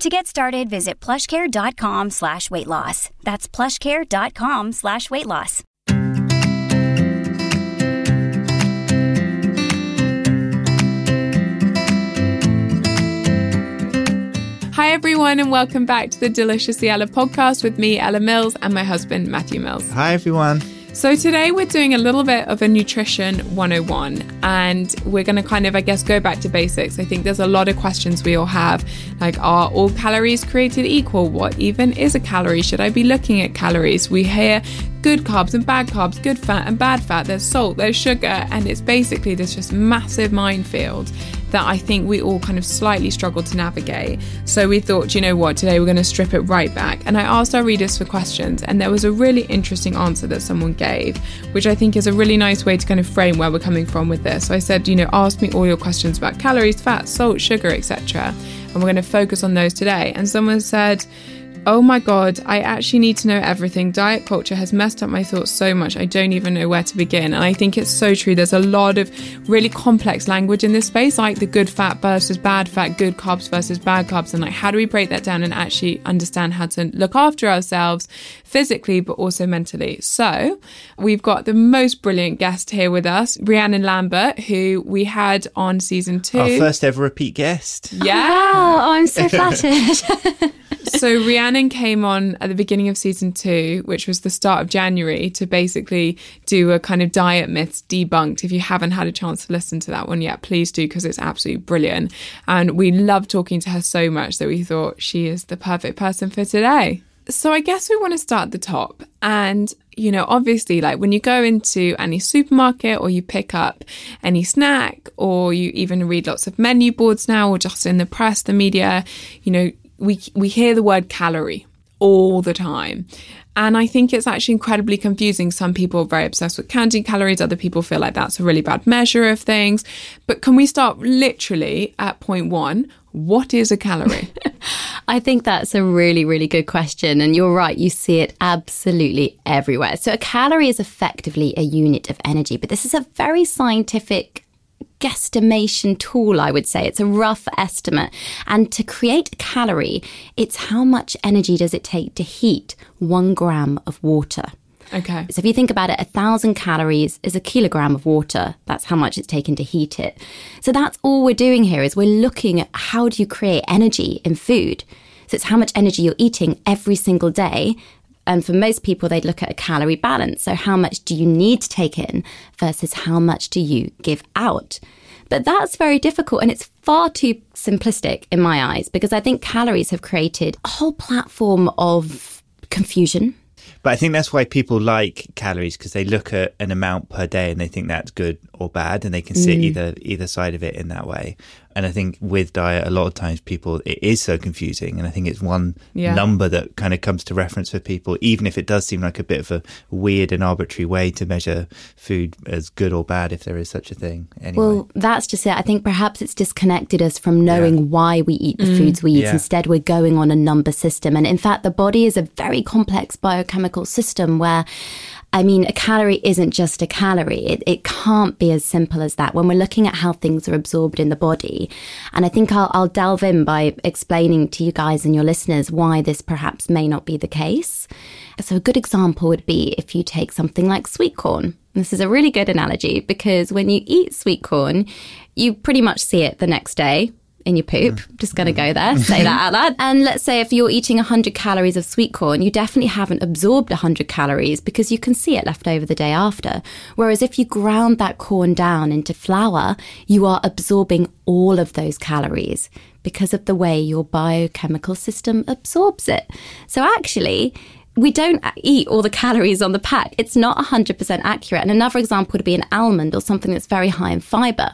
To get started, visit plushcare.com slash weight loss. That's plushcare.com slash weight loss. Hi, everyone, and welcome back to the Deliciously Ella podcast with me, Ella Mills, and my husband, Matthew Mills. Hi, everyone. So, today we're doing a little bit of a nutrition 101, and we're going to kind of, I guess, go back to basics. I think there's a lot of questions we all have like, are all calories created equal? What even is a calorie? Should I be looking at calories? We hear good carbs and bad carbs, good fat and bad fat, there's salt, there's sugar, and it's basically this just massive minefield that I think we all kind of slightly struggle to navigate. So we thought, you know what, today we're going to strip it right back. And I asked our readers for questions, and there was a really interesting answer that someone gave, which I think is a really nice way to kind of frame where we're coming from with this. So I said, you know, ask me all your questions about calories, fat, salt, sugar, etc. And we're going to focus on those today. And someone said, Oh my god, I actually need to know everything. Diet culture has messed up my thoughts so much, I don't even know where to begin. And I think it's so true. There's a lot of really complex language in this space, like the good fat versus bad fat, good carbs versus bad carbs. And like, how do we break that down and actually understand how to look after ourselves physically, but also mentally? So we've got the most brilliant guest here with us, Rhiannon Lambert, who we had on season two. Our first ever repeat guest. Yeah. Wow, oh, I'm so flattered. so Rhiannon came on at the beginning of season two, which was the start of January, to basically do a kind of diet myths debunked. If you haven't had a chance to listen to that one yet, please do because it's absolutely brilliant. And we love talking to her so much that we thought she is the perfect person for today. So I guess we want to start at the top. And, you know, obviously, like when you go into any supermarket or you pick up any snack or you even read lots of menu boards now or just in the press, the media, you know, we we hear the word calorie all the time. And I think it's actually incredibly confusing. Some people are very obsessed with counting calories, other people feel like that's a really bad measure of things. But can we start literally at point one? What is a calorie? I think that's a really, really good question. And you're right, you see it absolutely everywhere. So, a calorie is effectively a unit of energy, but this is a very scientific guesstimation tool, I would say. It's a rough estimate. And to create a calorie, it's how much energy does it take to heat one gram of water. Okay. So if you think about it, a thousand calories is a kilogram of water. That's how much it's taken to heat it. So that's all we're doing here is we're looking at how do you create energy in food. So it's how much energy you're eating every single day and for most people, they'd look at a calorie balance. So, how much do you need to take in versus how much do you give out? But that's very difficult and it's far too simplistic in my eyes because I think calories have created a whole platform of confusion. But I think that's why people like calories because they look at an amount per day and they think that's good or bad, and they can sit mm. either either side of it in that way. And I think with diet, a lot of times people, it is so confusing. And I think it's one yeah. number that kind of comes to reference for people, even if it does seem like a bit of a weird and arbitrary way to measure food as good or bad, if there is such a thing. Anyway. Well, that's just it. I think perhaps it's disconnected us from knowing yeah. why we eat the mm. foods we eat. Yeah. Instead, we're going on a number system. And in fact, the body is a very complex biochemical system where I mean, a calorie isn't just a calorie. It, it can't be as simple as that when we're looking at how things are absorbed in the body. And I think I'll, I'll delve in by explaining to you guys and your listeners why this perhaps may not be the case. So, a good example would be if you take something like sweet corn. This is a really good analogy because when you eat sweet corn, you pretty much see it the next day in your poop. Mm. Just going to go there, say that out loud. And let's say if you're eating 100 calories of sweet corn, you definitely haven't absorbed 100 calories because you can see it left over the day after. Whereas if you ground that corn down into flour, you are absorbing all of those calories because of the way your biochemical system absorbs it. So actually, we don't eat all the calories on the pack. It's not 100% accurate. And another example would be an almond or something that's very high in fiber.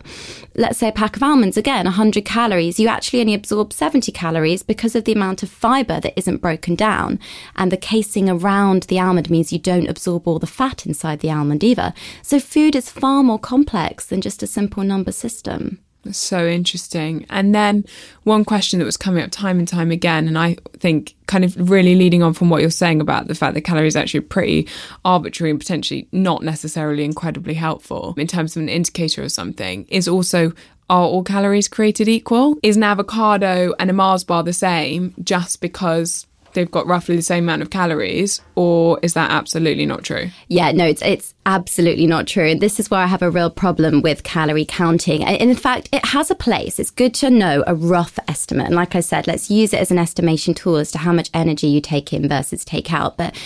Let's say a pack of almonds, again, 100 calories. You actually only absorb 70 calories because of the amount of fiber that isn't broken down. And the casing around the almond means you don't absorb all the fat inside the almond either. So food is far more complex than just a simple number system. So interesting. And then one question that was coming up time and time again, and I think kind of really leading on from what you're saying about the fact that calories are actually pretty arbitrary and potentially not necessarily incredibly helpful in terms of an indicator of something, is also are all calories created equal? Is an avocado and a Mars bar the same just because they've got roughly the same amount of calories, or is that absolutely not true? Yeah, no, it's it's absolutely not true. And this is where I have a real problem with calorie counting. And in fact, it has a place. It's good to know a rough estimate. And like I said, let's use it as an estimation tool as to how much energy you take in versus take out. But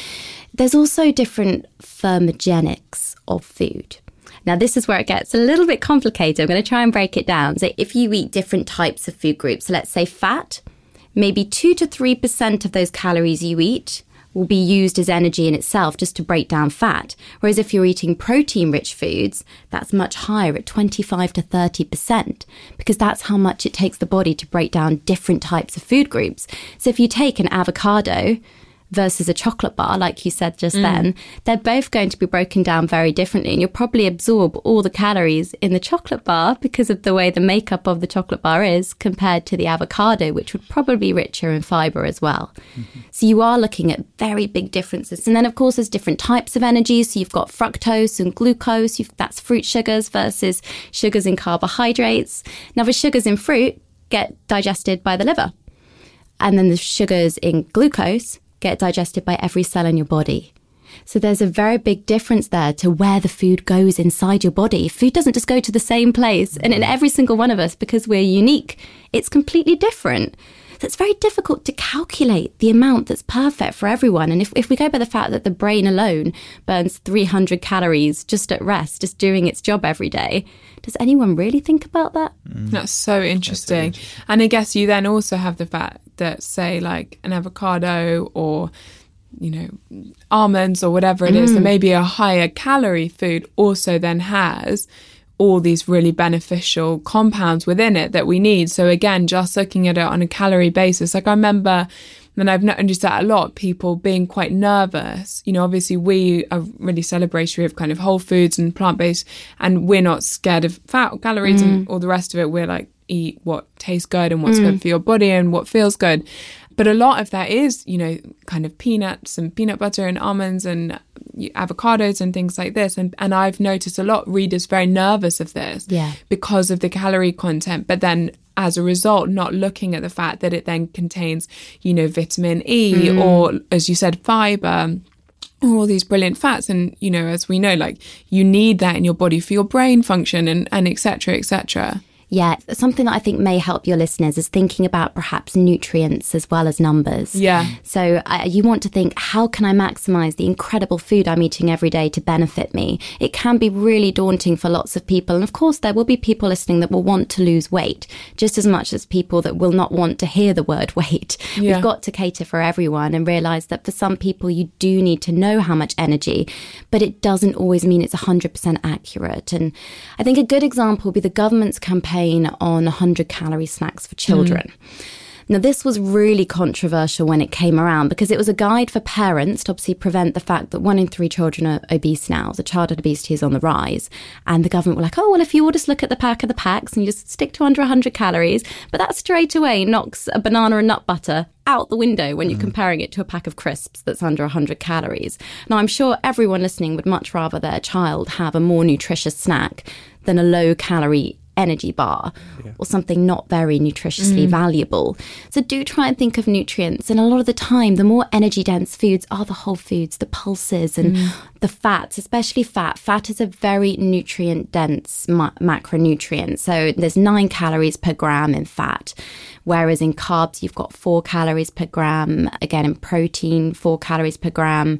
there's also different thermogenics of food. Now, this is where it gets a little bit complicated. I'm going to try and break it down. So, if you eat different types of food groups, let's say fat, maybe 2 to 3% of those calories you eat will be used as energy in itself just to break down fat. Whereas if you're eating protein rich foods, that's much higher at 25 to 30%, because that's how much it takes the body to break down different types of food groups. So if you take an avocado, versus a chocolate bar, like you said just mm. then, they're both going to be broken down very differently. And you'll probably absorb all the calories in the chocolate bar because of the way the makeup of the chocolate bar is compared to the avocado, which would probably be richer in fiber as well. Mm-hmm. So you are looking at very big differences. And then, of course, there's different types of energy. So you've got fructose and glucose, you've, that's fruit sugars versus sugars in carbohydrates. Now, the sugars in fruit get digested by the liver. And then the sugars in glucose get digested by every cell in your body. So there's a very big difference there to where the food goes inside your body. Food doesn't just go to the same place. And in every single one of us, because we're unique, it's completely different. So it's very difficult to calculate the amount that's perfect for everyone. And if, if we go by the fact that the brain alone burns 300 calories just at rest, just doing its job every day, does anyone really think about that? Mm. That's so interesting. That's interesting. And I guess you then also have the fact that, say, like an avocado or you know, almonds or whatever it mm. is, that maybe a higher calorie food also then has all these really beneficial compounds within it that we need. So again, just looking at it on a calorie basis, like I remember and I've noticed that a lot, people being quite nervous. You know, obviously we are really celebratory of kind of whole foods and plant based, and we're not scared of fat, calories, mm. and all the rest of it. We're like, eat what tastes good and what's mm. good for your body and what feels good. But a lot of that is, you know, kind of peanuts and peanut butter and almonds and avocados and things like this. And, and I've noticed a lot readers very nervous of this yeah. because of the calorie content. But then as a result, not looking at the fact that it then contains, you know, vitamin E mm. or, as you said, fiber or all these brilliant fats and you know as we know like you need that in your body for your brain function and and etc etc yeah, something that I think may help your listeners is thinking about perhaps nutrients as well as numbers. Yeah. So uh, you want to think, how can I maximize the incredible food I'm eating every day to benefit me? It can be really daunting for lots of people. And of course, there will be people listening that will want to lose weight just as much as people that will not want to hear the word weight. Yeah. We've got to cater for everyone and realize that for some people, you do need to know how much energy, but it doesn't always mean it's 100% accurate. And I think a good example would be the government's campaign campaign on 100 calorie snacks for children. Mm. Now, this was really controversial when it came around because it was a guide for parents to obviously prevent the fact that one in three children are obese now. The childhood obesity is on the rise. And the government were like, oh, well, if you all just look at the pack of the packs and you just stick to under 100 calories, but that straight away knocks a banana and nut butter out the window when you're mm. comparing it to a pack of crisps that's under 100 calories. Now, I'm sure everyone listening would much rather their child have a more nutritious snack than a low calorie energy bar or something not very nutritiously mm. valuable. So do try and think of nutrients. And a lot of the time, the more energy dense foods are the whole foods, the pulses and mm. the fats, especially fat. Fat is a very nutrient dense ma- macronutrient. So there's nine calories per gram in fat. Whereas in carbs, you've got four calories per gram. Again, in protein, four calories per gram.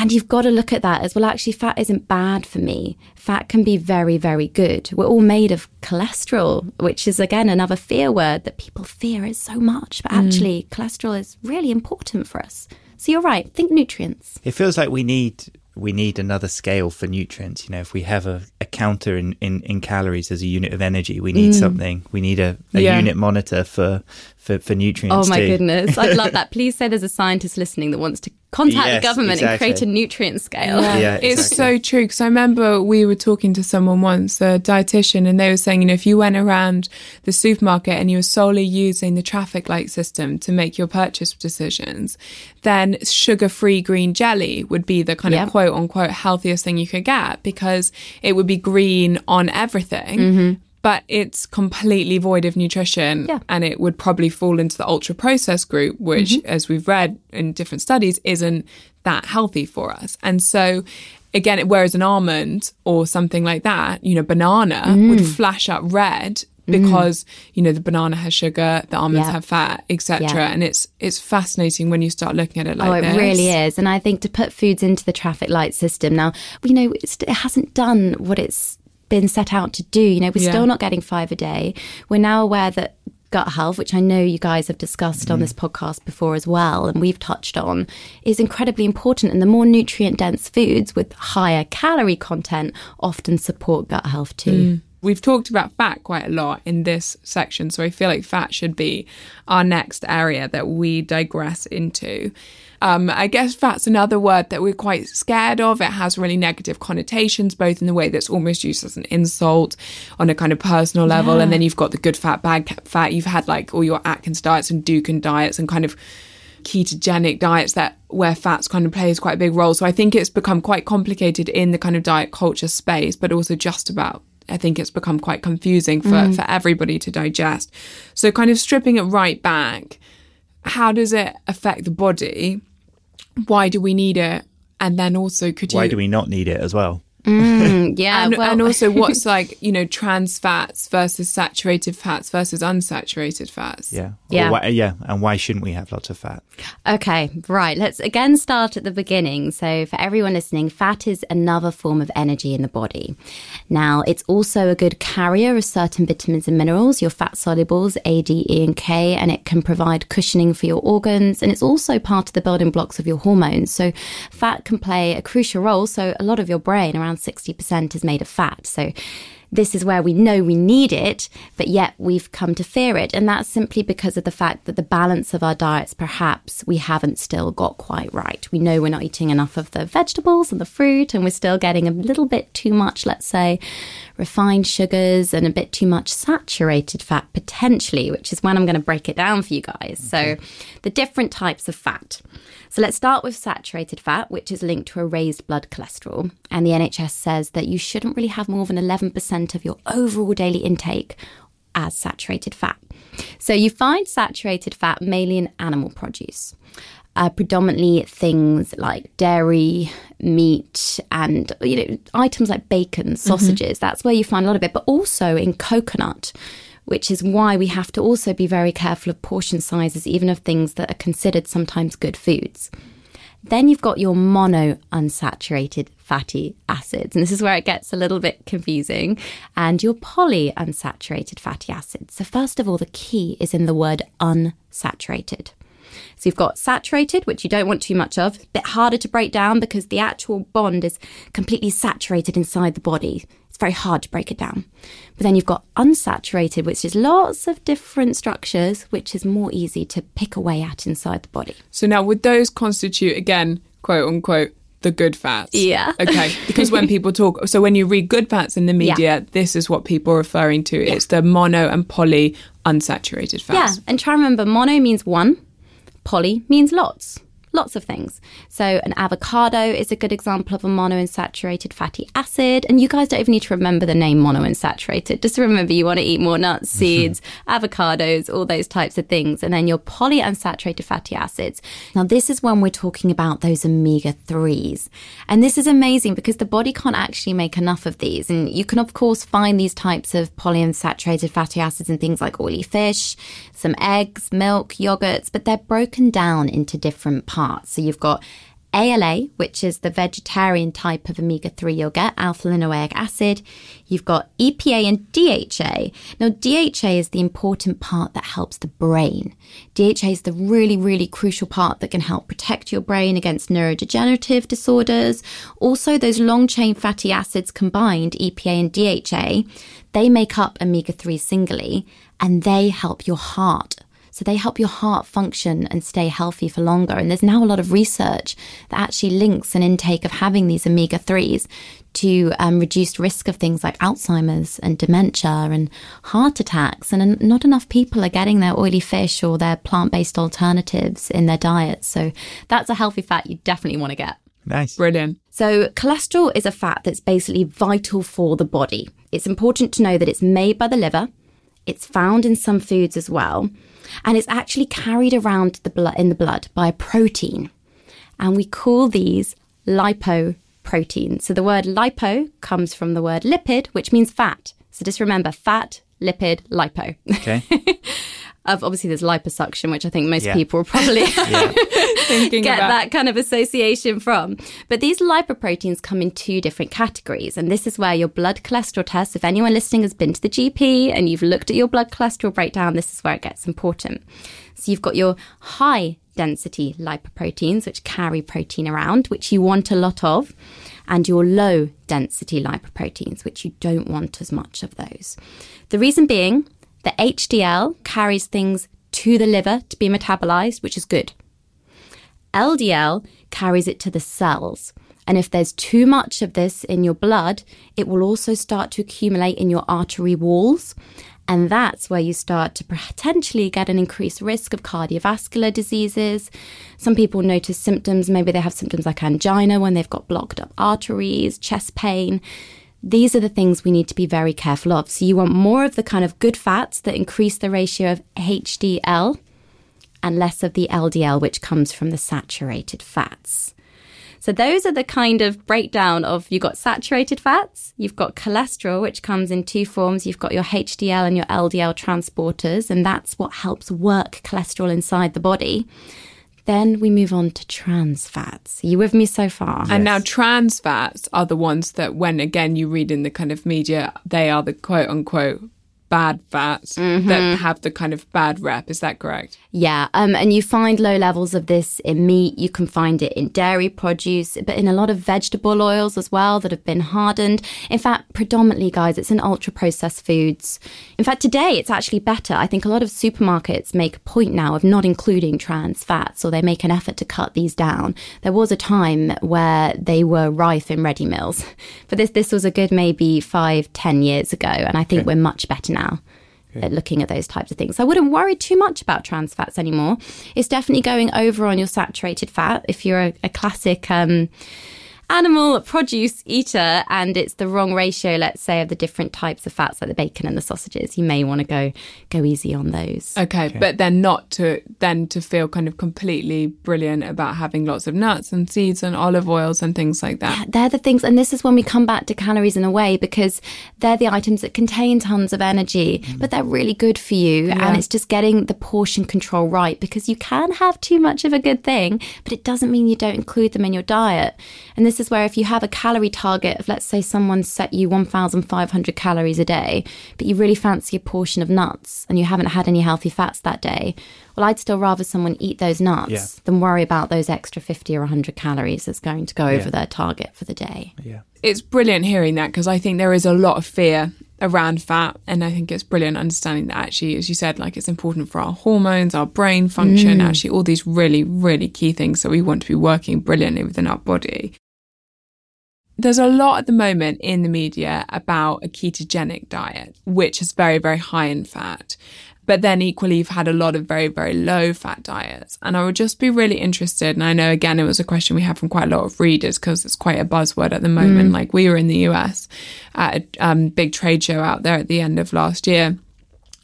And you've got to look at that as well. Actually, fat isn't bad for me. Fat can be very, very good. We're all made of cholesterol, which is again another fear word that people fear it so much. But mm. actually, cholesterol is really important for us. So you're right. Think nutrients. It feels like we need we need another scale for nutrients. You know, if we have a, a counter in, in, in calories as a unit of energy, we need mm. something. We need a, a Yeah. unit monitor for, for, for nutrients Oh my too. goodness. I'd love that. Please say there's a scientist listening that wants to contact Yes, the government and create a nutrient scale. Yeah, It's exactly. so true because I remember we were talking to someone once, a dietitian, and they were saying, you know, if you went around the supermarket and you were solely using the traffic light system to make your purchase decisions, then sugar free green jelly would be the kind Yeah. of quote unquote healthiest thing you could get because it would be green on everything. Mm-hmm. But it's completely void of nutrition, Yeah. and it would probably fall into the ultra processed group, which, Mm-hmm. as we've read in different studies, isn't that healthy for us. And so, again, whereas an almond or something like that, you know, banana Mm. would flash up red because you know the banana has sugar, the almonds Yeah. have fat, etc. Yeah. And it's it's fascinating when you start looking at it like oh, it this. really is. And I think to put foods into the traffic light system now, you know, it's, it hasn't done what it's been set out to do. You know, we're Yeah. still not getting five a day. We're now aware that gut health, which I know you guys have discussed on mm. this podcast before as well, and we've touched on, is incredibly important. And the more nutrient dense foods with higher calorie content often support gut health too. Mm. We've talked about fat quite a lot in this section, so I feel like fat should be our next area that we digress into. Um, I guess fat's another word that we're quite scared of. It has really negative connotations, both in the way that's almost used as an insult on a kind of personal level, and then you've got the good fat, bad fat. You've had like all your Atkins diets and Dukan diets and kind of ketogenic diets that where fats kind of plays quite a big role. So I think it's become quite complicated in the kind of diet culture space, but also just about I think it's become quite confusing for, for everybody to digest. So kind of stripping it right back, how does it affect the body? Why do we need it? And then also could you Why do we not need it as well? Mm, yeah, and, well, and also what's like, you know, trans fats versus saturated fats versus unsaturated fats? Yeah. Yeah. why- yeah. And why shouldn't we have lots of fat? Okay, right. Let's again start at the beginning. So, for everyone listening, fat is another form of energy in the body. Now, it's also a good carrier of certain vitamins and minerals, your fat solubles, A, D, E, and K, and it can provide cushioning for your organs. And it's also part of the building blocks of your hormones. So, fat can play a crucial role. So, a lot of your brain, around 60%, is made of fat. So, this is where we know we need it, but yet we've come to fear it. And that's simply because of the fact that the balance of our diets, perhaps we haven't still got quite right. We know we're not eating enough of the vegetables and the fruit, and we're still getting a little bit too much, let's say, refined sugars and a bit too much saturated fat potentially, which is when I'm going to break it down for you guys. So, the different types of fat. So let's start with saturated fat, which is linked to a raised blood cholesterol. And the NHS says that you shouldn't really have more than 11% of your overall daily intake as saturated fat. So you find saturated fat mainly in animal produce. Uh, predominantly things like dairy, meat, and you know items like bacon, sausages. That's where you find a lot of it, but also in coconut which is why we have to also be very careful of portion sizes, even of things that are considered sometimes good foods. Then you've got your mono unsaturated fatty acids, and this is where it gets a little bit confusing, and your poly unsaturated fatty acids. So, first of all, the key is in the word unsaturated. So you've got saturated, which you don't want too much of, a bit harder to break down because the actual bond is completely saturated inside the body. It's very hard to break it down. But then you've got unsaturated, which is lots of different structures, which is more easy to pick away at inside the body. So now would those constitute again, quote unquote, the good fats? Yeah. Okay. Because when people talk so when you read good fats in the media, this is what people are referring to. It's the mono and poly unsaturated fats. Yeah, and try and remember mono means one, poly means lots. lots of things. So, an avocado is a good example of a monounsaturated fatty acid. And you guys don't even need to remember the name monounsaturated. Just remember you want to eat more nuts, seeds, avocados, all those types of things. And then your polyunsaturated fatty acids. Now, this is when we're talking about those omega 3s. And this is amazing because the body can't actually make enough of these. And you can, of course, find these types of polyunsaturated fatty acids in things like oily fish, some eggs, milk, yogurts, but they're broken down into different parts. So you've got ALA, which is the vegetarian type of omega 3 you'll get, alpha linoleic acid. You've got EPA and DHA. Now, DHA is the important part that helps the brain. DHA is the really, really crucial part that can help protect your brain against neurodegenerative disorders. Also, those long chain fatty acids combined, EPA and DHA, they make up omega 3 singly and they help your heart so they help your heart function and stay healthy for longer. And there's now a lot of research that actually links an intake of having these omega 3s to um, reduced risk of things like Alzheimer's and dementia and heart attacks. And not enough people are getting their oily fish or their plant based alternatives in their diet. So that's a healthy fat you definitely want to get. Nice. Brilliant. So, cholesterol is a fat that's basically vital for the body. It's important to know that it's made by the liver, it's found in some foods as well and it's actually carried around the blood in the blood by a protein. And we call these lipoproteins. So the word lipo comes from the word lipid, which means fat. So just remember fat, lipid, lipo. Okay. obviously there's liposuction, which I think most yeah. people will probably get about. that kind of association from. But these lipoproteins come in two different categories. And this is where your blood cholesterol test, if anyone listening has been to the GP and you've looked at your blood cholesterol breakdown, this is where it gets important. So you've got your high density lipoproteins, which carry protein around, which you want a lot of, and your low density lipoproteins, which you don't want as much of those. The reason being, the HDL carries things to the liver to be metabolized, which is good. LDL carries it to the cells. And if there's too much of this in your blood, it will also start to accumulate in your artery walls. And that's where you start to potentially get an increased risk of cardiovascular diseases. Some people notice symptoms, maybe they have symptoms like angina when they've got blocked up arteries, chest pain. These are the things we need to be very careful of. So, you want more of the kind of good fats that increase the ratio of HDL and less of the LDL, which comes from the saturated fats. So, those are the kind of breakdown of you've got saturated fats, you've got cholesterol, which comes in two forms. You've got your HDL and your LDL transporters, and that's what helps work cholesterol inside the body. Then we move on to trans fats. Are you with me so far? Yes. And now trans fats are the ones that when again you read in the kind of media, they are the quote unquote bad fats mm-hmm. that have the kind of bad rep. Is that correct? Yeah. Um, and you find low levels of this in meat. You can find it in dairy produce, but in a lot of vegetable oils as well that have been hardened. In fact, predominantly, guys, it's in ultra processed foods. In fact, today it's actually better. I think a lot of supermarkets make a point now of not including trans fats or they make an effort to cut these down. There was a time where they were rife in ready meals, but this, this was a good maybe five, ten years ago. And I think okay. we're much better now at looking at those types of things. I wouldn't worry too much about trans fats anymore. It's definitely going over on your saturated fat. If you're a, a classic um, animal produce eater and it's the wrong ratio, let's say, of the different types of fats like the bacon and the sausages, you may want to go go easy on those. Okay, okay, but then not to then to feel kind of completely brilliant about having lots of nuts and seeds and olive oils and things like that. Yeah, they're the things, and this is when we come back to calories in a way because they're the items that contain tons of energy, mm. but they're really good for you, yeah. and it's just getting the portion control right because you can have too much of a good thing, but it doesn't mean you don't include them in your diet. And this is where if you have a calorie target of, let's say, someone set you 1,500 calories a day, but you really fancy a portion of nuts and you haven't had any healthy fats that day, well, I'd still rather someone eat those nuts yeah. than worry about those extra 50 or 100 calories that's going to go over their target for the day. Yeah. It's brilliant hearing that because I think there is a lot of fear around fat and i think it's brilliant understanding that actually as you said like it's important for our hormones our brain function mm. actually all these really really key things that we want to be working brilliantly within our body there's a lot at the moment in the media about a ketogenic diet, which is very, very high in fat. But then equally, you've had a lot of very, very low fat diets. And I would just be really interested. And I know, again, it was a question we had from quite a lot of readers because it's quite a buzzword at the moment. Mm. Like we were in the US at a um, big trade show out there at the end of last year.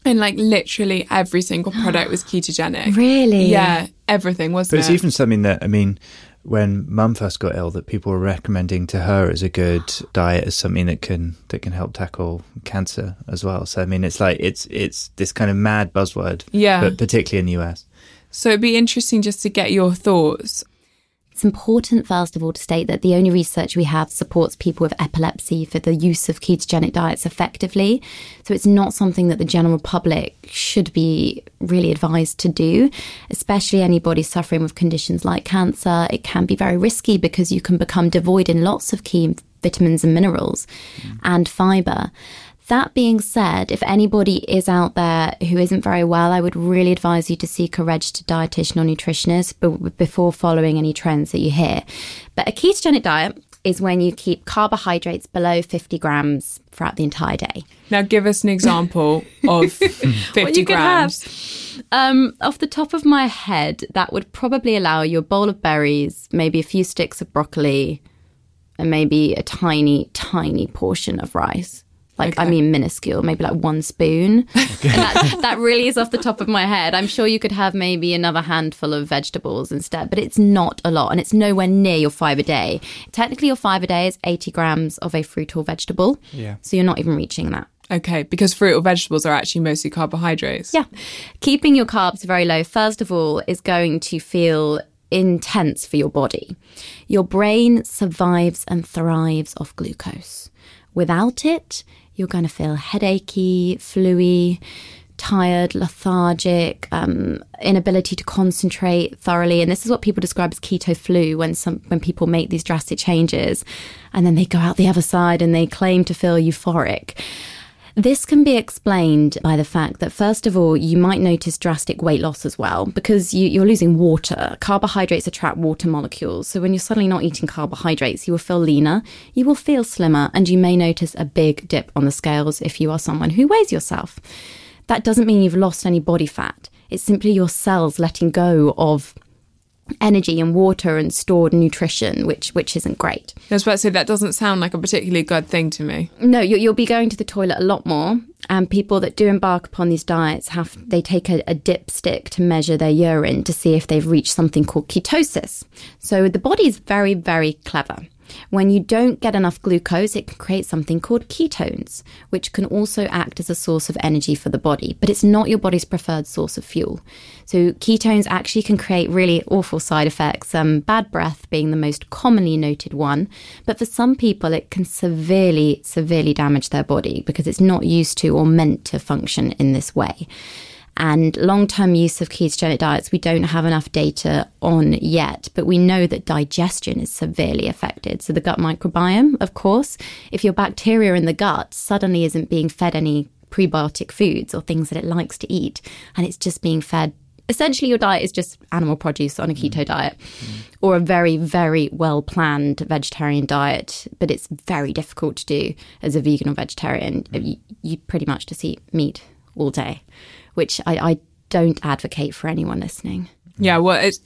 And like literally every single product was ketogenic. Really? Yeah, everything was. But it's even something that I mean, when mum first got ill that people were recommending to her as a good diet as something that can that can help tackle cancer as well. So I mean it's like it's it's this kind of mad buzzword. Yeah. But particularly in the US. So it'd be interesting just to get your thoughts it's important, first of all, to state that the only research we have supports people with epilepsy for the use of ketogenic diets effectively. So it's not something that the general public should be really advised to do, especially anybody suffering with conditions like cancer. It can be very risky because you can become devoid in lots of key vitamins and minerals mm. and fiber. That being said, if anybody is out there who isn't very well, I would really advise you to seek a registered dietitian or nutritionist before following any trends that you hear. But a ketogenic diet is when you keep carbohydrates below 50 grams throughout the entire day. Now, give us an example of 50 grams. Um, off the top of my head, that would probably allow you a bowl of berries, maybe a few sticks of broccoli, and maybe a tiny, tiny portion of rice. Like, okay. I mean, minuscule, maybe like one spoon. Okay. That, that, really is off the top of my head. I'm sure you could have maybe another handful of vegetables instead, but it's not a lot and it's nowhere near your five a day. Technically, your five a day is 80 grams of a fruit or vegetable. Yeah. So you're not even reaching that. Okay, because fruit or vegetables are actually mostly carbohydrates. Yeah. Keeping your carbs very low, first of all, is going to feel intense for your body. Your brain survives and thrives off glucose. Without it, you're going to feel headachy, fluey, tired, lethargic, um, inability to concentrate thoroughly. And this is what people describe as keto flu when some when people make these drastic changes, and then they go out the other side and they claim to feel euphoric. This can be explained by the fact that, first of all, you might notice drastic weight loss as well because you, are losing water. Carbohydrates attract water molecules. So when you're suddenly not eating carbohydrates, you will feel leaner, you will feel slimmer, and you may notice a big dip on the scales if you are someone who weighs yourself. That doesn't mean you've lost any body fat. It's simply your cells letting go of energy and water and stored nutrition, which which isn't great. I was about to say that doesn't sound like a particularly good thing to me. No, you, will be going to the toilet a lot more, and people that do embark upon these diets have they take a, a dipstick to measure their urine to see if they've reached something called ketosis. So the body is very very clever. When you don't get enough glucose, it can create something called ketones, which can also act as a source of energy for the body, but it's not your body's preferred source of fuel. So, ketones actually can create really awful side effects, um, bad breath being the most commonly noted one. But for some people, it can severely, severely damage their body because it's not used to or meant to function in this way. And long term use of ketogenic diets, we don't have enough data on yet, but we know that digestion is severely affected. So, the gut microbiome, of course, if your bacteria in the gut suddenly isn't being fed any prebiotic foods or things that it likes to eat, and it's just being fed essentially your diet is just animal produce on a keto mm. diet mm. or a very very well planned vegetarian diet but it's very difficult to do as a vegan or vegetarian mm. you, you pretty much just eat meat all day which I, I don't advocate for anyone listening. Yeah, well, it's,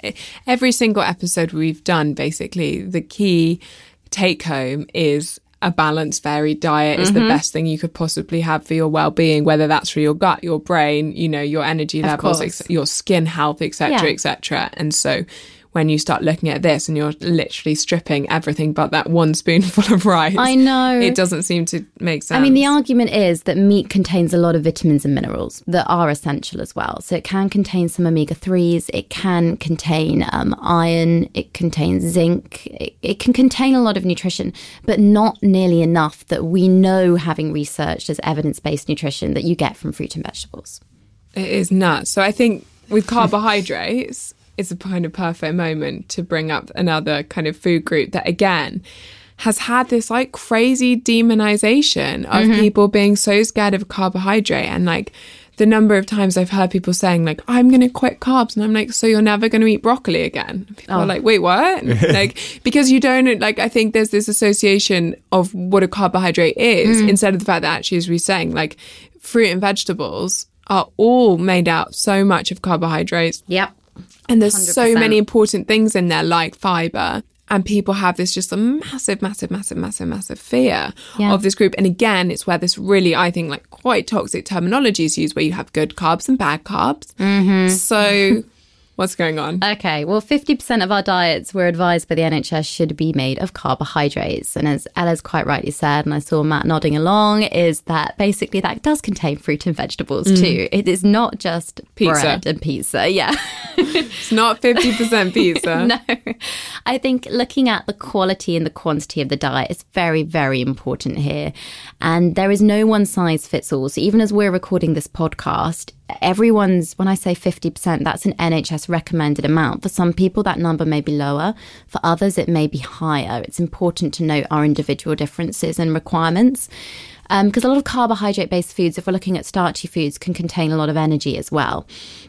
every single episode we've done, basically, the key take home is a balanced, varied diet is mm-hmm. the best thing you could possibly have for your well-being, whether that's for your gut, your brain, you know, your energy levels, ex- your skin health, etc., yeah. etc. And so, when you start looking at this and you're literally stripping everything but that one spoonful of rice. I know. It doesn't seem to make sense. I mean, the argument is that meat contains a lot of vitamins and minerals that are essential as well. So it can contain some omega 3s, it can contain um, iron, it contains zinc, it, it can contain a lot of nutrition, but not nearly enough that we know, having researched as evidence based nutrition, that you get from fruit and vegetables. It is nuts. So I think with carbohydrates, is a kind of perfect moment to bring up another kind of food group that again has had this like crazy demonization of mm-hmm. people being so scared of carbohydrate and like the number of times I've heard people saying like I'm going to quit carbs and I'm like so you're never going to eat broccoli again. People oh. are like wait what? like because you don't like I think there's this association of what a carbohydrate is mm. instead of the fact that actually as we're saying like fruit and vegetables are all made out so much of carbohydrates. Yep. And there's so 100%. many important things in there, like fiber. And people have this just a massive, massive, massive, massive, massive fear Yeah. of this group. And again, it's where this really, I think, like quite toxic terminology is used, where you have good carbs and bad carbs. Mm-hmm. So, what's going on? Okay, well, 50% of our diets we're advised by the NHS should be made of carbohydrates. And as Ella's quite rightly said, and I saw Matt nodding along, is that basically that does contain fruit and vegetables mm. too. It is not just Pizza. bread and pizza. Yeah. It's not 50% pizza. no. I think looking at the quality and the quantity of the diet is very, very important here. And there is no one size fits all. So even as we're recording this podcast, everyone's, when I say 50%, that's an NHS recommended amount. For some people, that number may be lower. For others, it may be higher. It's important to note our individual differences and requirements. Um, because a lot of carbohydrate based foods, if we're looking at starchy foods, can contain a lot of energy as well.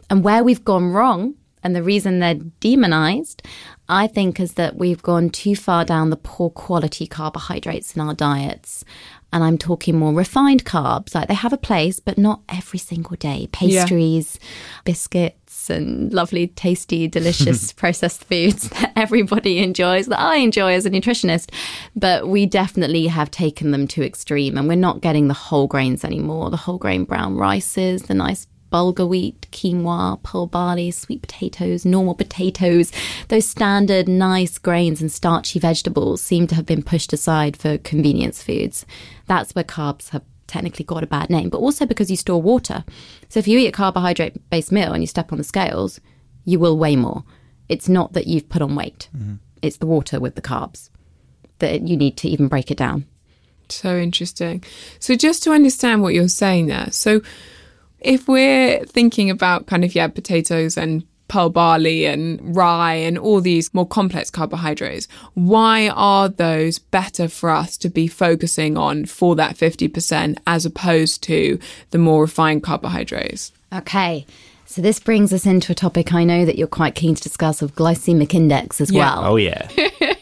And where we've gone wrong, and the reason they're demonized, I think, is that we've gone too far down the poor quality carbohydrates in our diets. And I'm talking more refined carbs. Like they have a place, but not every single day. Pastries, biscuits, and lovely, tasty, delicious processed foods that everybody enjoys, that I enjoy as a nutritionist. But we definitely have taken them to extreme and we're not getting the whole grains anymore. The whole grain brown rices, the nice bulgur wheat, quinoa, pearl barley, sweet potatoes, normal potatoes, those standard nice grains and starchy vegetables seem to have been pushed aside for convenience foods. That's where carbs have technically got a bad name, but also because you store water. So if you eat a carbohydrate based meal and you step on the scales, you will weigh more. It's not that you've put on weight, mm-hmm. it's the water with the carbs that you need to even break it down. So interesting. So just to understand what you're saying there. So if we're thinking about kind of yeah, potatoes and pearl barley and rye and all these more complex carbohydrates, why are those better for us to be focusing on for that 50% as opposed to the more refined carbohydrates? Okay. So this brings us into a topic I know that you're quite keen to discuss of glycemic index as Yeah. well. Oh yeah.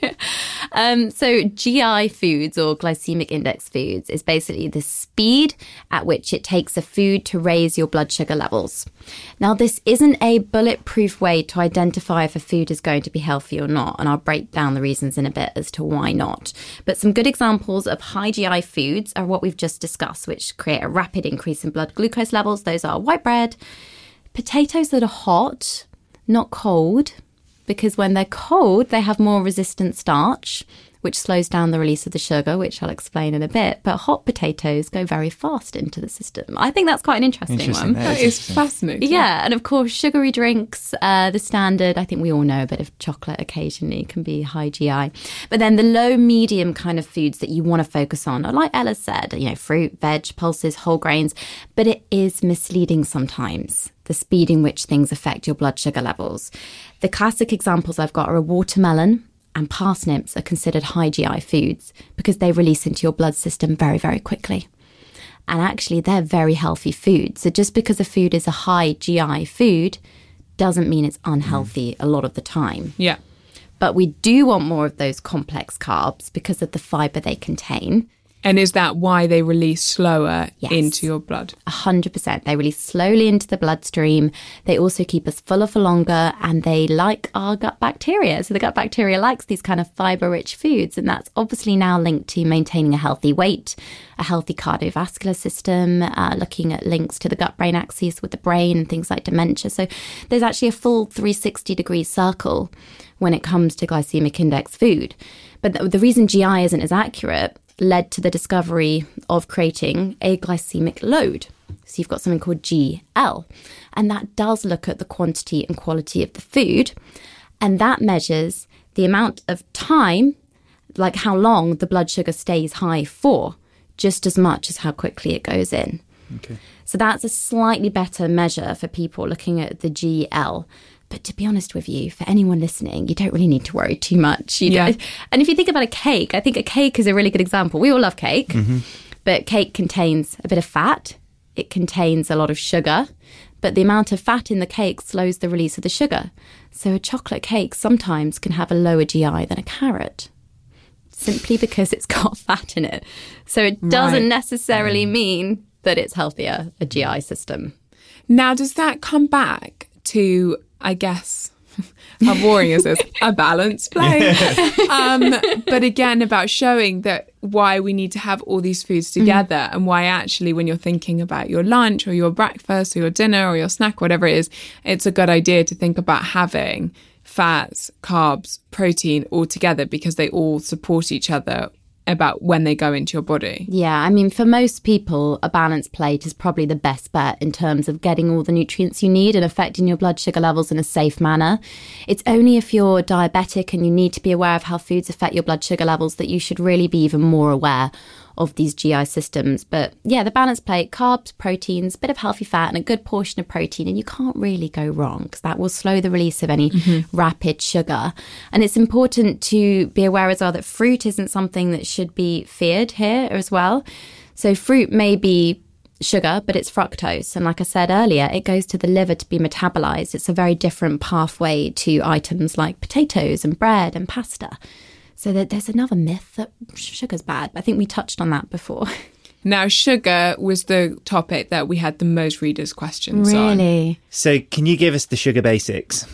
Um, so GI foods or glycemic index foods is basically the speed at which it takes a food to raise your blood sugar levels. Now, this isn't a bulletproof way to identify if a food is going to be healthy or not, and I'll break down the reasons in a bit as to why not. But some good examples of high GI foods are what we've just discussed, which create a rapid increase in blood glucose levels. Those are white bread, potatoes that are hot, not cold, because when they're cold, they have more resistant starch, which slows down the release of the sugar, which I'll explain in a bit. But hot potatoes go very fast into the system. I think that's quite an interesting, Interesting. one. That That is fascinating. Yeah, and of course, sugary drinks, uh, the standard, I think we all know a bit of chocolate occasionally can be high GI. But then the low medium kind of foods that you want to focus on are like Ella said, you know, fruit, veg, pulses, whole grains, but it is misleading sometimes. The speed in which things affect your blood sugar levels. The classic examples I've got are a watermelon and parsnips are considered high GI foods because they release into your blood system very, very quickly and actually they're very healthy food. So just because a food is a high GI food doesn't mean it's unhealthy mm. a lot of the time. Yeah. But we do want more of those complex carbs because of the fiber they contain. And is that why they release slower Yes. into your blood? 100%. They release slowly into the bloodstream. They also keep us fuller for longer and they like our gut bacteria. So the gut bacteria likes these kind of fiber rich foods. And that's obviously now linked to maintaining a healthy weight, a healthy cardiovascular system, uh, looking at links to the gut brain axis with the brain and things like dementia. So there's actually a full 360 degree circle when it comes to glycemic index food. But the, the reason GI isn't as accurate led to the discovery of creating a glycemic load. So you've got something called GL, and that does look at the quantity and quality of the food, and that measures the amount of time, like how long the blood sugar stays high for, just as much as how quickly it goes in. Okay. So that's a slightly better measure for people looking at the GL. But to be honest with you, for anyone listening, you don't really need to worry too much. You Yeah. don't- And if you think about a cake, I think a cake is a really good example. We all love cake, mm-hmm. but cake contains a bit of fat, it contains a lot of sugar, but the amount of fat in the cake slows the release of the sugar. So a chocolate cake sometimes can have a lower GI than a carrot simply because it's got fat in it. So it doesn't Right. necessarily mm. mean that it's healthier, a GI system. Now, does that come back to, I guess, how boring is this? A balanced play. um, but again, about showing that why we need to have all these foods together mm. and why actually, when you're thinking about your lunch or your breakfast or your dinner or your snack, whatever it is, it's a good idea to think about having fats, carbs, protein all together because they all support each other about when they go into your body. Yeah, I mean, for most people, a balanced plate is probably the best bet in terms of getting all the nutrients you need and affecting your blood sugar levels in a safe manner. It's only if you're diabetic and you need to be aware of how foods affect your blood sugar levels that you should really be even more aware of these GI systems. But yeah, the balanced plate carbs, proteins, bit of healthy fat, and a good portion of protein. And you can't really go wrong because that will slow the release of any mm-hmm. rapid sugar. And it's important to be aware as well that fruit isn't something that should be feared here as well. So, fruit may be sugar, but it's fructose. And like I said earlier, it goes to the liver to be metabolized. It's a very different pathway to items like potatoes and bread and pasta. So that there's another myth that sugar's bad. I think we touched on that before. Now, sugar was the topic that we had the most readers' questions really? on. Really? So, can you give us the sugar basics?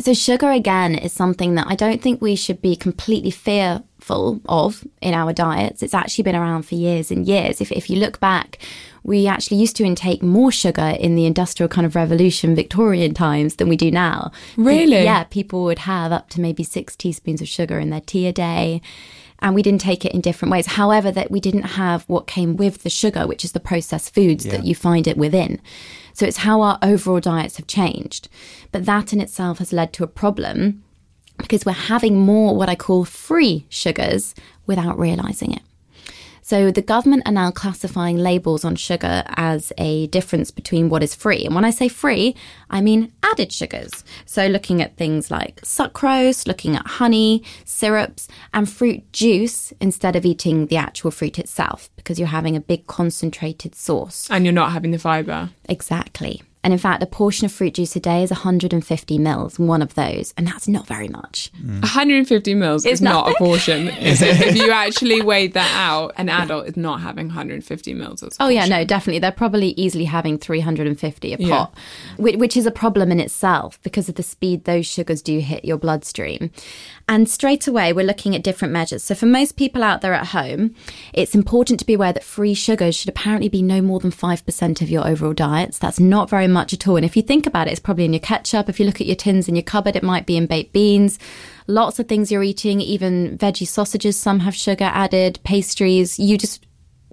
So, sugar again is something that I don't think we should be completely fearful of in our diets. It's actually been around for years and years. If, if you look back, we actually used to intake more sugar in the industrial kind of revolution Victorian times than we do now. Really? Yeah, people would have up to maybe six teaspoons of sugar in their tea a day. And we didn't take it in different ways. However, that we didn't have what came with the sugar, which is the processed foods yeah. that you find it within. So it's how our overall diets have changed. But that in itself has led to a problem because we're having more what I call free sugars without realizing it. So the government are now classifying labels on sugar as a difference between what is free. And when I say free, I mean added sugars. So looking at things like sucrose, looking at honey, syrups, and fruit juice instead of eating the actual fruit itself because you're having a big concentrated source. And you're not having the fiber. Exactly. And in fact, a portion of fruit juice a day is 150 mils, one of those, and that's not very much. Mm. 150 mils is not a portion, is it? if you actually weighed that out, an adult is not having 150 mils. oh, yeah, no, definitely. They're probably easily having 350 a pot, yeah. which, which is a problem in itself because of the speed those sugars do hit your bloodstream. And straight away, we're looking at different measures. So, for most people out there at home, it's important to be aware that free sugars should apparently be no more than 5% of your overall diets. That's not very much at all. And if you think about it, it's probably in your ketchup. If you look at your tins in your cupboard, it might be in baked beans. Lots of things you're eating, even veggie sausages, some have sugar added, pastries. You just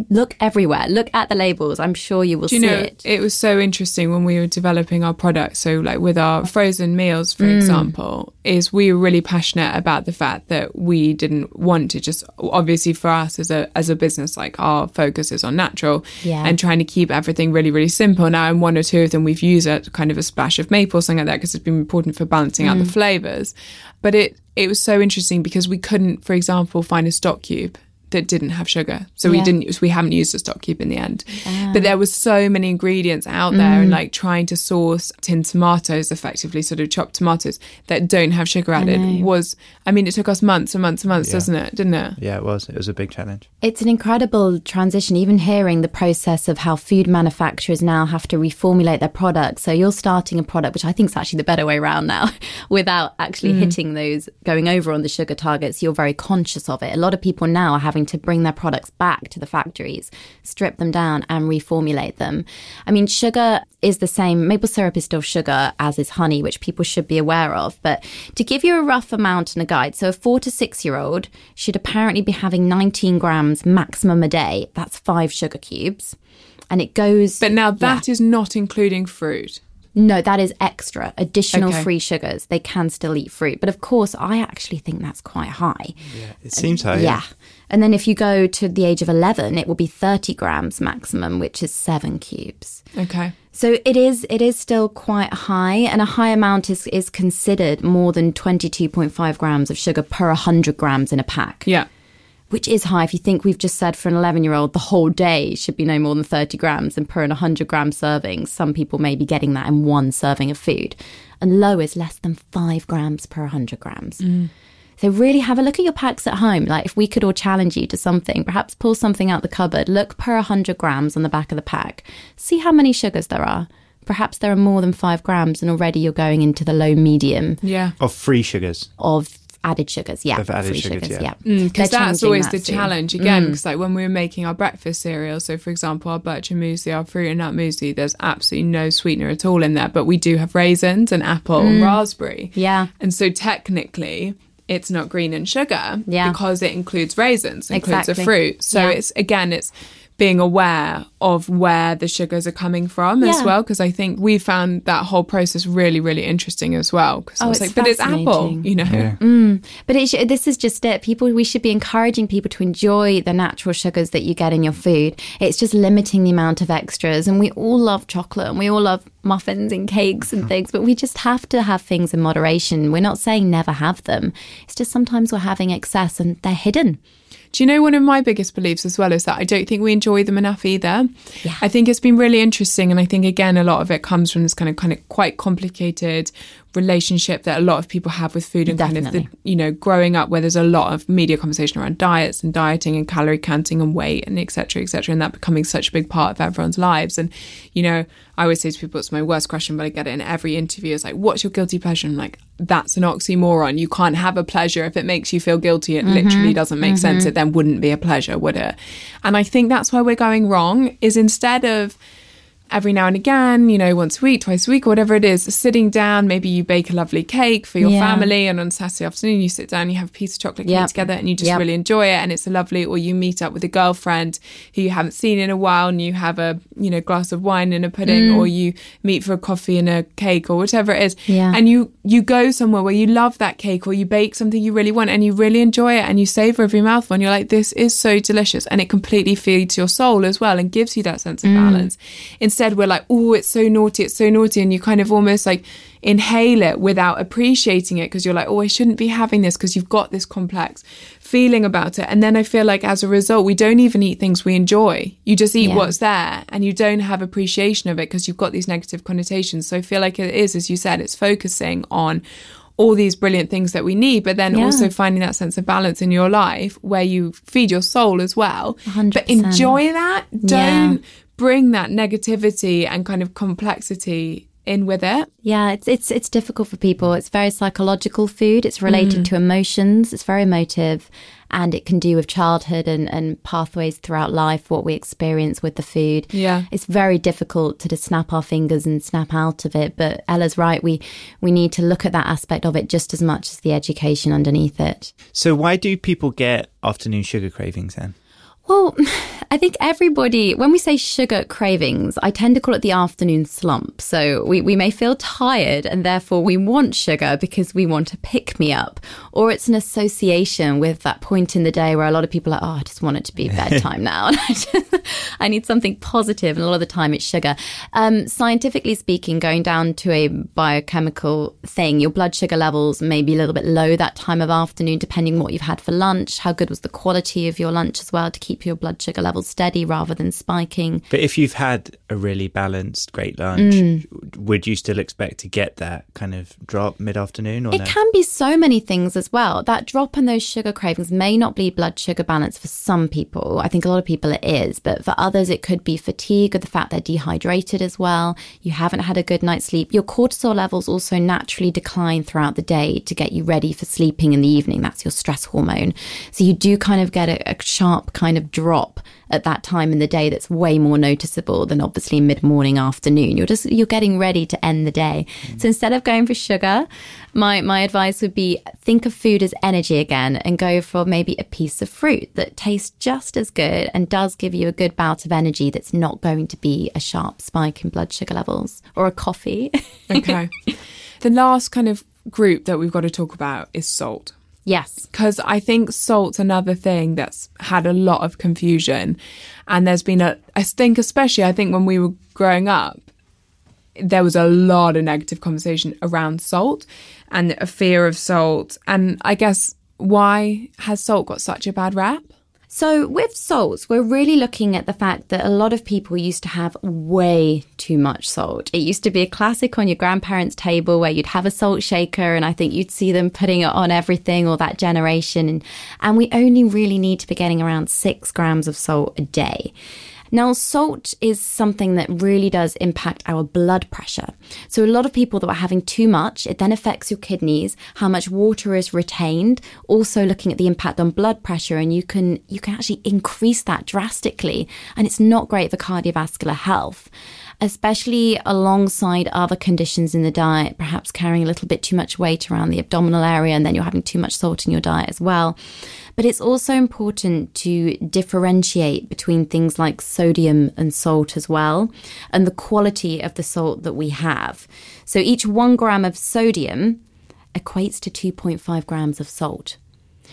look everywhere. Look at the labels. I'm sure you will Do you see know, it. It was so interesting when we were developing our product. So, like with our frozen meals, for mm. example, is we were really passionate about the fact that we didn't want to just obviously for us as a as a business, like our focus is on natural yeah. and trying to keep everything really really simple. Now, in one or two of them, we've used a kind of a splash of maple, something like that, because it's been important for balancing mm. out the mm. flavors. But it it was so interesting because we couldn't, for example, find a stock cube that didn't have sugar. So yeah. we didn't we haven't used a stock cube in the end. Ah. But there was so many ingredients out there mm. and like trying to source tin tomatoes effectively, sort of chopped tomatoes that don't have sugar added was I mean it took us months and months and months, yeah. doesn't it? Didn't it? Yeah, it was. It was a big challenge. It's an incredible transition, even hearing the process of how food manufacturers now have to reformulate their products. So you're starting a product which I think is actually the better way around now, without actually mm. hitting those going over on the sugar targets. You're very conscious of it. A lot of people now are having having to bring their products back to the factories, strip them down, and reformulate them. I mean, sugar is the same. Maple syrup is still sugar, as is honey, which people should be aware of. But to give you a rough amount and a guide, so a four to six year old should apparently be having 19 grams maximum a day. That's five sugar cubes. And it goes. But now that yeah. is not including fruit. No, that is extra, additional okay. free sugars. They can still eat fruit. But of course, I actually think that's quite high. Yeah, it seems high. Yeah. yeah. And then if you go to the age of 11, it will be 30 grams maximum, which is seven cubes. Okay. So it is it is still quite high, and a high amount is, is considered more than 22.5 grams of sugar per 100 grams in a pack. Yeah which is high. If you think we've just said for an 11 year old, the whole day should be no more than 30 grams, and per an 100 gram serving, some people may be getting that in one serving of food. And low is less than five grams per 100 grams. Mm. So really have a look at your packs at home. Like if we could all challenge you to something, perhaps pull something out the cupboard, look per 100 grams on the back of the pack, see how many sugars there are perhaps there are more than five grams, and already you're going into the low medium Yeah. Of free sugars. of added sugars. Yeah, Of added free sugars, yeah. Because mm, They're that's always that the soon. challenge again. Mm. Because like when we were making our breakfast cereal, so for example, our Bircher muesli, our fruit and nut muesli, there's absolutely no sweetener at all in there, but we do have raisins and apple and mm. raspberry. Yeah. and so technically. It's not green in sugar Yeah. because it includes raisins, it includes a Exactly. fruit. So Yeah. it's again, it's being aware of where the sugars are coming from as well. Because I think we found that whole process really, really interesting as well. Because I Oh, was it's like, but it's apple, you know. Yeah. Mm. But it sh- this is just it. People, we should be encouraging people to enjoy the natural sugars that you get in your food. It's just limiting the amount of extras. And we all love chocolate and we all love muffins and cakes and hmm. things, but we just have to have things in moderation. We're not saying never have them. It's just sometimes we're having excess and they're hidden. Do you know one of my biggest beliefs as well is that I don't think we enjoy them enough either. Yeah. I think it's been really interesting, and I think again a lot of it comes from this kind of kind of quite complicated relationship that a lot of people have with food and kind of the you know growing up where there's a lot of media conversation around diets and dieting and calorie counting and weight and etc cetera, etc cetera, and that becoming such a big part of everyone's lives and you know I always say to people it's my worst question but I get it in every interview. It's like what's your guilty pleasure? I'm like that's an oxymoron. You can't have a pleasure. If it makes you feel guilty it mm-hmm. literally doesn't make sense. Mm-hmm. It then wouldn't be a pleasure would it? And I think that's where we're going wrong is instead of every now and again, you know, once a week, twice a week, whatever it is, sitting down, maybe you bake a lovely cake for your Yeah. family, and on Saturday afternoon, you sit down, you have a piece of chocolate cake together, and you just Yep. really enjoy it, and it's a lovely, or you meet up with a girlfriend who you haven't seen in a while, and you have a, you know, glass of wine and a pudding, mm. or you meet for a coffee and a cake, or whatever it is. Yeah. And you, you go somewhere where you love that cake, or you bake something you really want, and you really enjoy it, and you savor every mouthful, and you're like, this is so delicious, and it completely feeds your soul as well, and gives you that sense of mm. balance. Instead, we're like, oh, it's so naughty, it's so naughty, and you kind of almost like inhale it without appreciating it because you're like, oh, I shouldn't be having this because you've got this complex feeling about it. And then I feel like as a result, we don't even eat things we enjoy. You just eat Yeah. what's there and you don't have appreciation of it because you've got these negative connotations. So I feel like it is, as you said, it's focusing on all these brilliant things that we need, but then Yeah. also finding that sense of balance in your life where you feed your soul as well. But 100%. enjoy that. Don't yeah. Don't bring that negativity and kind of complexity in with it. Yeah, it's it's it's difficult for people. It's very psychological food. It's related mm. to emotions. It's very emotive, and it can do with childhood and and pathways throughout life. What we experience with the food. Yeah. it's very difficult to just snap our fingers and snap out of it. But Ella's right. We we need to look at that aspect of it just as much as the education underneath it. So why do people get afternoon sugar cravings then? Well, I think everybody, when we say sugar cravings, I tend to call it the afternoon slump. So we, we may feel tired and therefore we want sugar because we want to pick me up. Or it's an association with that point in the day where a lot of people are, oh, I just want it to be bedtime now. And I, just, I need something positive, And a lot of the time it's sugar. Um, scientifically speaking, going down to a biochemical thing, your blood sugar levels may be a little bit low that time of afternoon, depending on what you've had for lunch, how good was the quality of your lunch as well to keep your blood sugar levels steady rather than spiking. But if you've had a really balanced, great lunch, Mm. would you still expect to get that kind of drop mid afternoon It no? can be so many things as well. That drop in those sugar cravings may not be blood sugar balance for some people. I think a lot of people it is, but for others it could be fatigue or the fact they're dehydrated as well. You haven't had a good night's sleep. Your cortisol levels also naturally decline throughout the day to get you ready for sleeping in the evening. That's your stress hormone. So you do kind of get a, a sharp kind of drop at that time in the day that's way more noticeable than obviously mid morning afternoon you're just you're getting ready to end the day so instead of going for sugar my my advice would be think of food as energy again and go for maybe a piece of fruit that tastes just as good and does give you a good bout of energy that's not going to be a sharp spike in blood sugar levels or a coffee Okay. the last kind of group that we've got to talk about is salt. Yes because I think salt's another thing that's had a lot of confusion. And there's been a, I think, especially, I think when we were growing up, there was a lot of negative conversation around salt and a fear of salt. And I guess why has salt got such a bad rap? So, with salts, we're really looking at the fact that a lot of people used to have way too much salt. It used to be a classic on your grandparents' table where you'd have a salt shaker, and I think you'd see them putting it on everything or that generation. And, we only really need to be getting around six grams of salt a day. Now, salt is something that really does impact our blood pressure. So, a lot of people that are having too much, it then affects your kidneys, how much water is retained, also looking at the impact on blood pressure, and you can you can actually increase that drastically. And it's not great for cardiovascular health especially alongside other conditions in the diet, perhaps carrying a little bit too much weight around the abdominal area, and then you're having too much salt in your diet as well. But it's also important to differentiate between things like sodium and salt as well, and the quality of the salt that we have. So each one gram of sodium equates to 2.5 grams of salt.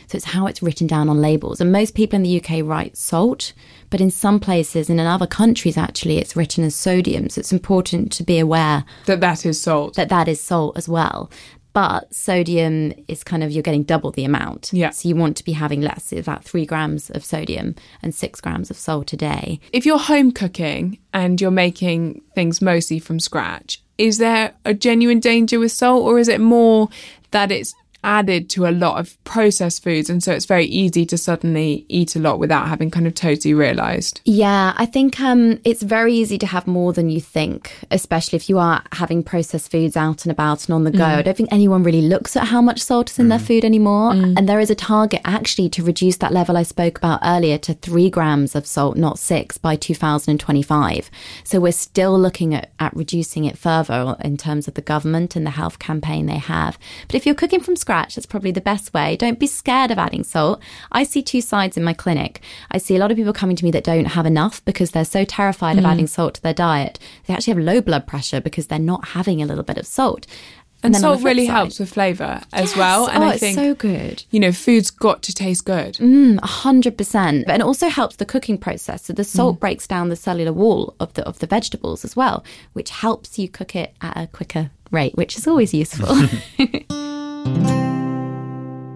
So it's how it's written down on labels. And most people in the UK write salt, but in some places and in other countries, actually, it's written as sodium. So it's important to be aware that that is salt. That that is salt as well. But sodium is kind of, you're getting double the amount. Yeah. So you want to be having less, about three grams of sodium and six grams of salt a day. If you're home cooking and you're making things mostly from scratch, is there a genuine danger with salt or is it more that it's added to a lot of processed foods. And so it's very easy to suddenly eat a lot without having kind of totally realized. Yeah, I think um, it's very easy to have more than you think, especially if you are having processed foods out and about and on the go. Mm. I don't think anyone really looks at how much salt is in mm. their food anymore. Mm. And there is a target actually to reduce that level I spoke about earlier to three grams of salt, not six, by 2025. So we're still looking at, at reducing it further in terms of the government and the health campaign they have. But if you're cooking from scratch, scratch. That's probably the best way. Don't be scared of adding salt. I see two sides in my clinic. I see a lot of people coming to me that don't have enough because they're so terrified mm. of adding salt to their diet. They actually have low blood pressure because they're not having a little bit of salt. And, and salt really side, helps with flavour as yes. well. And oh, I think so good. You know, food's got to taste good. Mm, a hundred percent. And it also helps the cooking process. So the salt mm. breaks down the cellular wall of the of the vegetables as well, which helps you cook it at a quicker rate, which is always useful.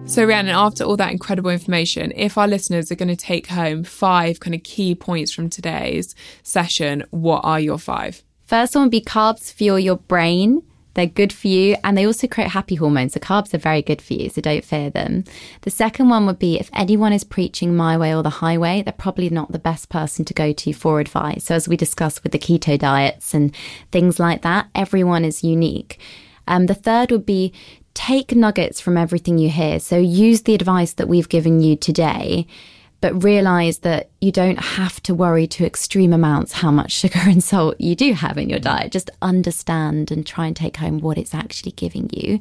So, Rhiannon, after all that incredible information, if our listeners are going to take home five kind of key points from today's session, what are your five? First one would be carbs fuel your brain. They're good for you and they also create happy hormones. So, carbs are very good for you, so don't fear them. The second one would be if anyone is preaching my way or the highway, they're probably not the best person to go to for advice. So, as we discussed with the keto diets and things like that, everyone is unique. Um, the third would be take nuggets from everything you hear. So use the advice that we've given you today, but realize that you don't have to worry to extreme amounts how much sugar and salt you do have in your diet. Just understand and try and take home what it's actually giving you.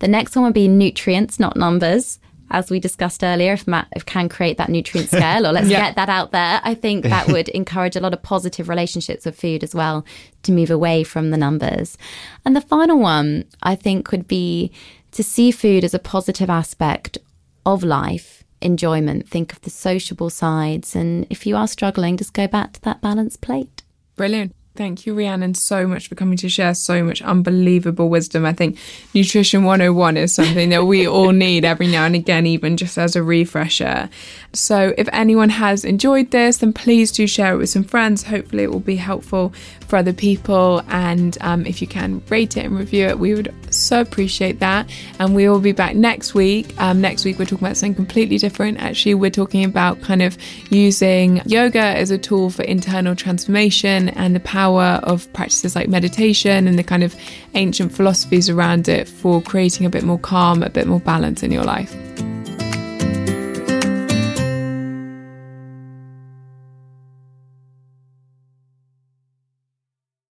The next one would be nutrients, not numbers as we discussed earlier, if Matt if can create that nutrient scale, or let's yeah. get that out there, I think that would encourage a lot of positive relationships with food as well to move away from the numbers. And the final one, I think, would be to see food as a positive aspect of life, enjoyment. Think of the sociable sides. And if you are struggling, just go back to that balanced plate. Brilliant. Thank you, Rhiannon, so much for coming to share so much unbelievable wisdom. I think Nutrition 101 is something that we all need every now and again, even just as a refresher. So, if anyone has enjoyed this, then please do share it with some friends. Hopefully, it will be helpful for other people. And um, if you can rate it and review it, we would so appreciate that. And we will be back next week. Um, next week, we're talking about something completely different. Actually, we're talking about kind of using yoga as a tool for internal transformation and the power power of practices like meditation and the kind of ancient philosophies around it for creating a bit more calm, a bit more balance in your life.